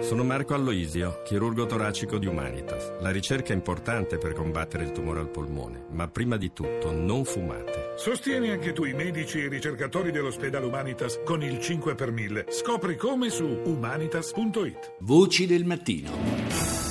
Sono Marco Alloisio, chirurgo toracico di Humanitas. La ricerca è importante per combattere il tumore al polmone, ma prima di tutto non fumate. Sostieni anche tu i medici e i ricercatori dell'ospedale Humanitas con il 5 per 1000. Scopri come su humanitas.it. Voci del mattino.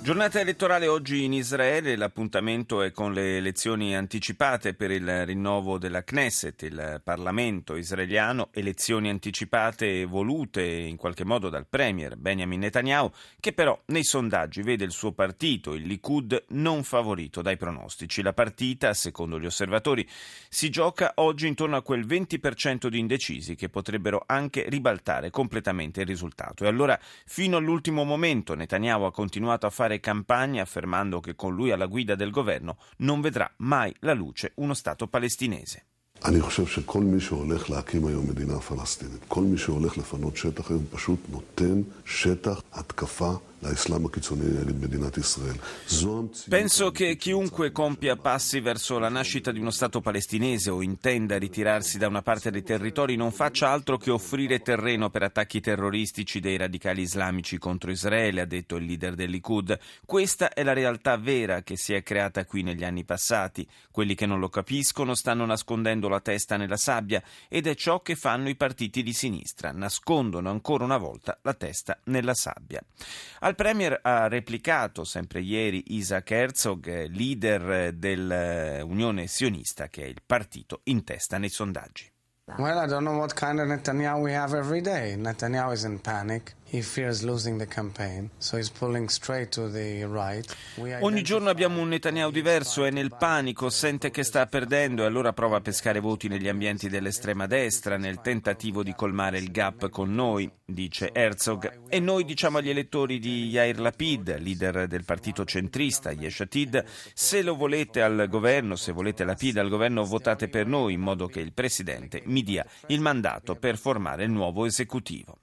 Giornata elettorale oggi in Israele, l'appuntamento è con le elezioni anticipate per il rinnovo della Knesset, il Parlamento israeliano, elezioni anticipate volute in qualche modo dal Premier Benjamin Netanyahu, che però nei sondaggi vede il suo partito, il Likud, non favorito dai pronostici. La partita, secondo gli osservatori, si gioca oggi intorno a quel 20% di indecisi che potrebbero anche ribaltare completamente il risultato. E allora, fino all'ultimo momento, Netanyahu ha continuato a fare campagna affermando che con lui alla guida del governo non vedrà mai la luce uno Stato palestinese. אני חושב שכל מי שהולך להקים היום מדינה פלסטינית, כל מי שהולך לפנות שטח היום פשוט נותן שטח התקפה Penso che chiunque compia passi verso la nascita di uno Stato palestinese o intenda ritirarsi da una parte dei territori non faccia altro che offrire terreno per attacchi terroristici dei radicali islamici contro Israele, ha detto il leader del Likud. Questa è la realtà vera che si è creata qui negli anni passati. Quelli che non lo capiscono stanno nascondendo la testa nella sabbia ed è ciò che fanno i partiti di sinistra, nascondono ancora una volta la testa nella sabbia. Al Premier ha replicato sempre ieri Isaac Herzog, leader dell'Unione Sionista, che è il partito in testa nei sondaggi. Well, I don't know what kind of Netanyahu we have every day. Netanyahu is in panic. Ogni giorno abbiamo un Netanyahu diverso, è nel panico, sente che sta perdendo e allora prova a pescare voti negli ambienti dell'estrema destra nel tentativo di colmare il gap con noi, dice Herzog. E noi diciamo agli elettori di Yair Lapid, leader del partito centrista Yeshatid, se lo volete al governo, se volete Lapid al governo, votate per noi in modo che il presidente mi dia il mandato per formare il nuovo esecutivo.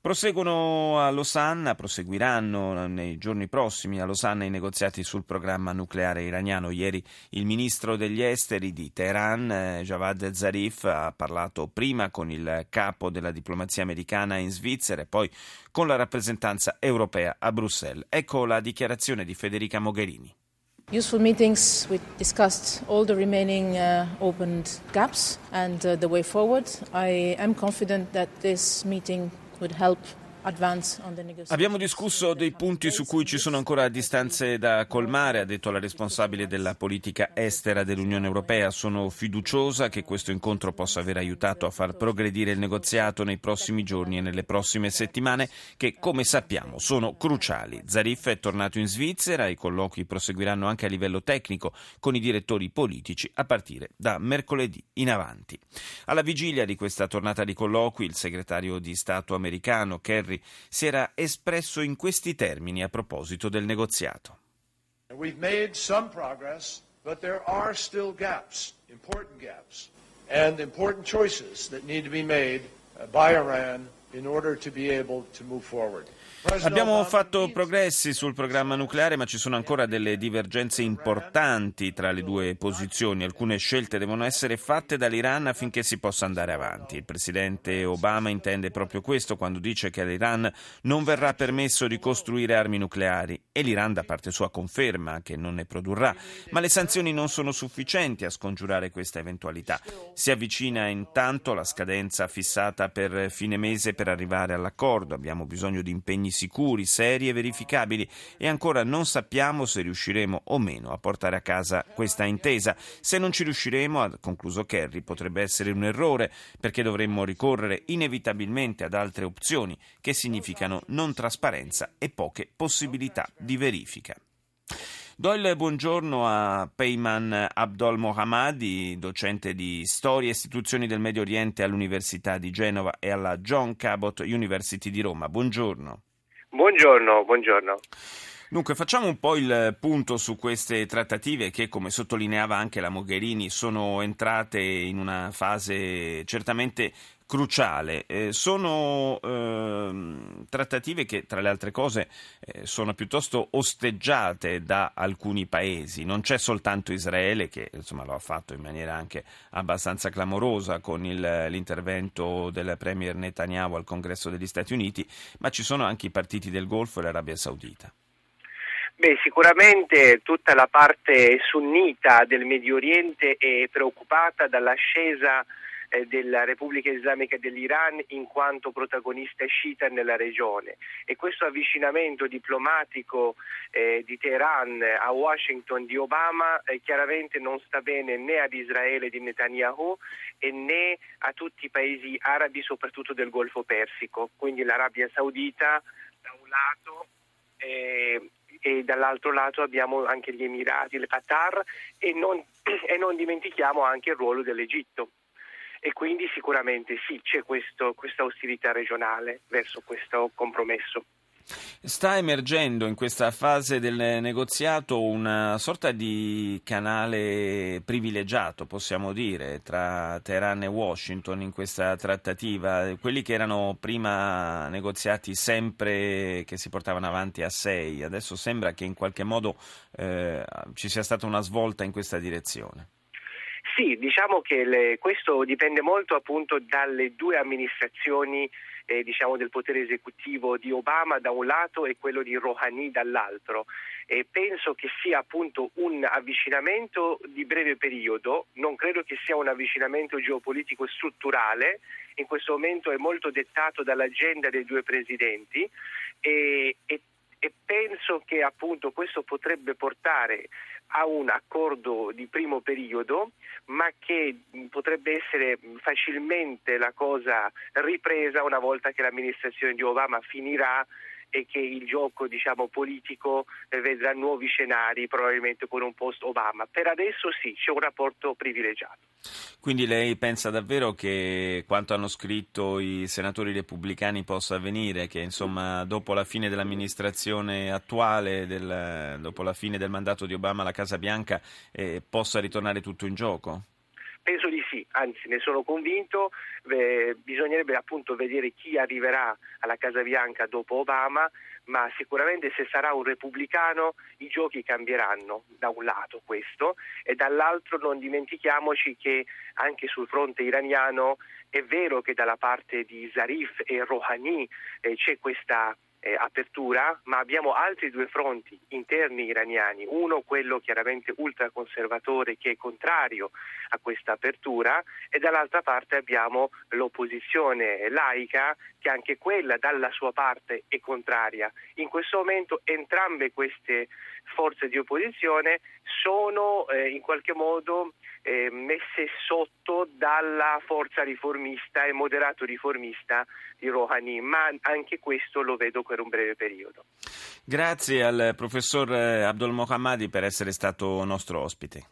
Proseguono a Losanna, proseguiranno nei giorni prossimi a Losanna i negoziati sul programma nucleare iraniano. Ieri il ministro degli esteri di Teheran, eh, Javad Zarif, ha parlato prima con il capo della diplomazia americana in Svizzera e poi con la rappresentanza europea a Bruxelles. Ecco la dichiarazione di Federica Mogherini. Useful meetings, we discussed all the remaining uh, opened gaps and uh, the way forward. I am confident that this meeting would help Abbiamo discusso dei punti su cui ci sono ancora distanze da colmare, ha detto la responsabile della politica estera dell'Unione Europea. Sono fiduciosa che questo incontro possa aver aiutato a far progredire il negoziato nei prossimi giorni e nelle prossime settimane, che come sappiamo sono cruciali. Zarif è tornato in Svizzera, i colloqui proseguiranno anche a livello tecnico con i direttori politici a partire da mercoledì in avanti. Alla vigilia di questa tornata di colloqui, il segretario di Stato americano Kerry si era espresso in questi termini a proposito del negoziato. We've made some progress, but there are still gaps, important gaps, and important choices that need to be made by Iran in order to be able to move forward. Abbiamo fatto progressi sul programma nucleare, ma ci sono ancora delle divergenze importanti tra le due posizioni. Alcune scelte devono essere fatte dall'Iran affinché si possa andare avanti. Il presidente Obama intende proprio questo quando dice che all'Iran non verrà permesso di costruire armi nucleari e l'Iran da parte sua conferma che non ne produrrà. Ma le sanzioni non sono sufficienti a scongiurare questa eventualità. Si avvicina intanto la scadenza fissata per fine mese per arrivare all'accordo. Abbiamo bisogno di impegni sicuri, seri e verificabili e ancora non sappiamo se riusciremo o meno a portare a casa questa intesa. Se non ci riusciremo, ha concluso Kerry, potrebbe essere un errore perché dovremmo ricorrere inevitabilmente ad altre opzioni che significano non trasparenza e poche possibilità di verifica. Do il buongiorno a Peyman Abdol Mohammadi, docente di Storia e Istituzioni del Medio Oriente all'Università di Genova e alla John Cabot University di Roma. Buongiorno. Buongiorno, buongiorno. Dunque, facciamo un po' il punto su queste trattative che, come sottolineava anche la Mogherini, sono entrate in una fase certamente cruciale. Eh, sono ehm, trattative che, tra le altre cose, eh, sono piuttosto osteggiate da alcuni paesi. Non c'è soltanto Israele, che insomma, lo ha fatto in maniera anche abbastanza clamorosa con il, l'intervento del Premier Netanyahu al Congresso degli Stati Uniti, ma ci sono anche i partiti del Golfo e l'Arabia Saudita. Beh, sicuramente tutta la parte sunnita del Medio Oriente è preoccupata dall'ascesa eh, della Repubblica Islamica dell'Iran in quanto protagonista sciita nella regione e questo avvicinamento diplomatico eh, di Teheran a Washington di Obama eh, chiaramente non sta bene né ad Israele di Netanyahu né a tutti i paesi arabi, soprattutto del Golfo Persico, quindi l'Arabia Saudita da un lato eh, e dall'altro lato abbiamo anche gli Emirati, il Qatar e non, e non dimentichiamo anche il ruolo dell'Egitto. E quindi sicuramente sì, c'è questo, questa ostilità regionale verso questo compromesso. Sta emergendo in questa fase del negoziato una sorta di canale privilegiato, possiamo dire, tra Teheran e Washington in questa trattativa. Quelli che erano prima negoziati sempre che si portavano avanti a sei, adesso sembra che in qualche modo eh, ci sia stata una svolta in questa direzione. Sì, diciamo che le, questo dipende molto appunto dalle due amministrazioni eh, diciamo, del potere esecutivo di Obama da un lato e quello di Rouhani dall'altro. E penso che sia appunto un avvicinamento di breve periodo, non credo che sia un avvicinamento geopolitico strutturale, in questo momento è molto dettato dall'agenda dei due presidenti. E, e, e penso che appunto questo potrebbe portare a un accordo di primo periodo, ma che potrebbe essere facilmente la cosa ripresa una volta che l'amministrazione di Obama finirà e che il gioco diciamo, politico eh, vedrà nuovi scenari, probabilmente con un post Obama. Per adesso sì, c'è un rapporto privilegiato. Quindi lei pensa davvero che quanto hanno scritto i senatori repubblicani possa avvenire, che insomma dopo la fine dell'amministrazione attuale, del, dopo la fine del mandato di Obama alla Casa Bianca, eh, possa ritornare tutto in gioco? Penso di sì, anzi ne sono convinto, eh, bisognerebbe appunto vedere chi arriverà alla Casa Bianca dopo Obama, ma sicuramente se sarà un repubblicano i giochi cambieranno, da un lato questo, e dall'altro non dimentichiamoci che anche sul fronte iraniano è vero che dalla parte di Zarif e Rouhani eh, c'è questa eh, apertura, ma abbiamo altri due fronti interni iraniani, uno quello chiaramente ultraconservatore che è contrario a questa apertura e dall'altra parte abbiamo l'opposizione laica che anche quella dalla sua parte è contraria. In questo momento entrambe queste forze di opposizione sono eh, in qualche modo eh, messe sotto dalla forza riformista e moderato riformista di Rouhani, ma anche questo lo vedo per un breve periodo. Grazie al professor eh, Abdul Mohammadi per essere stato nostro ospite.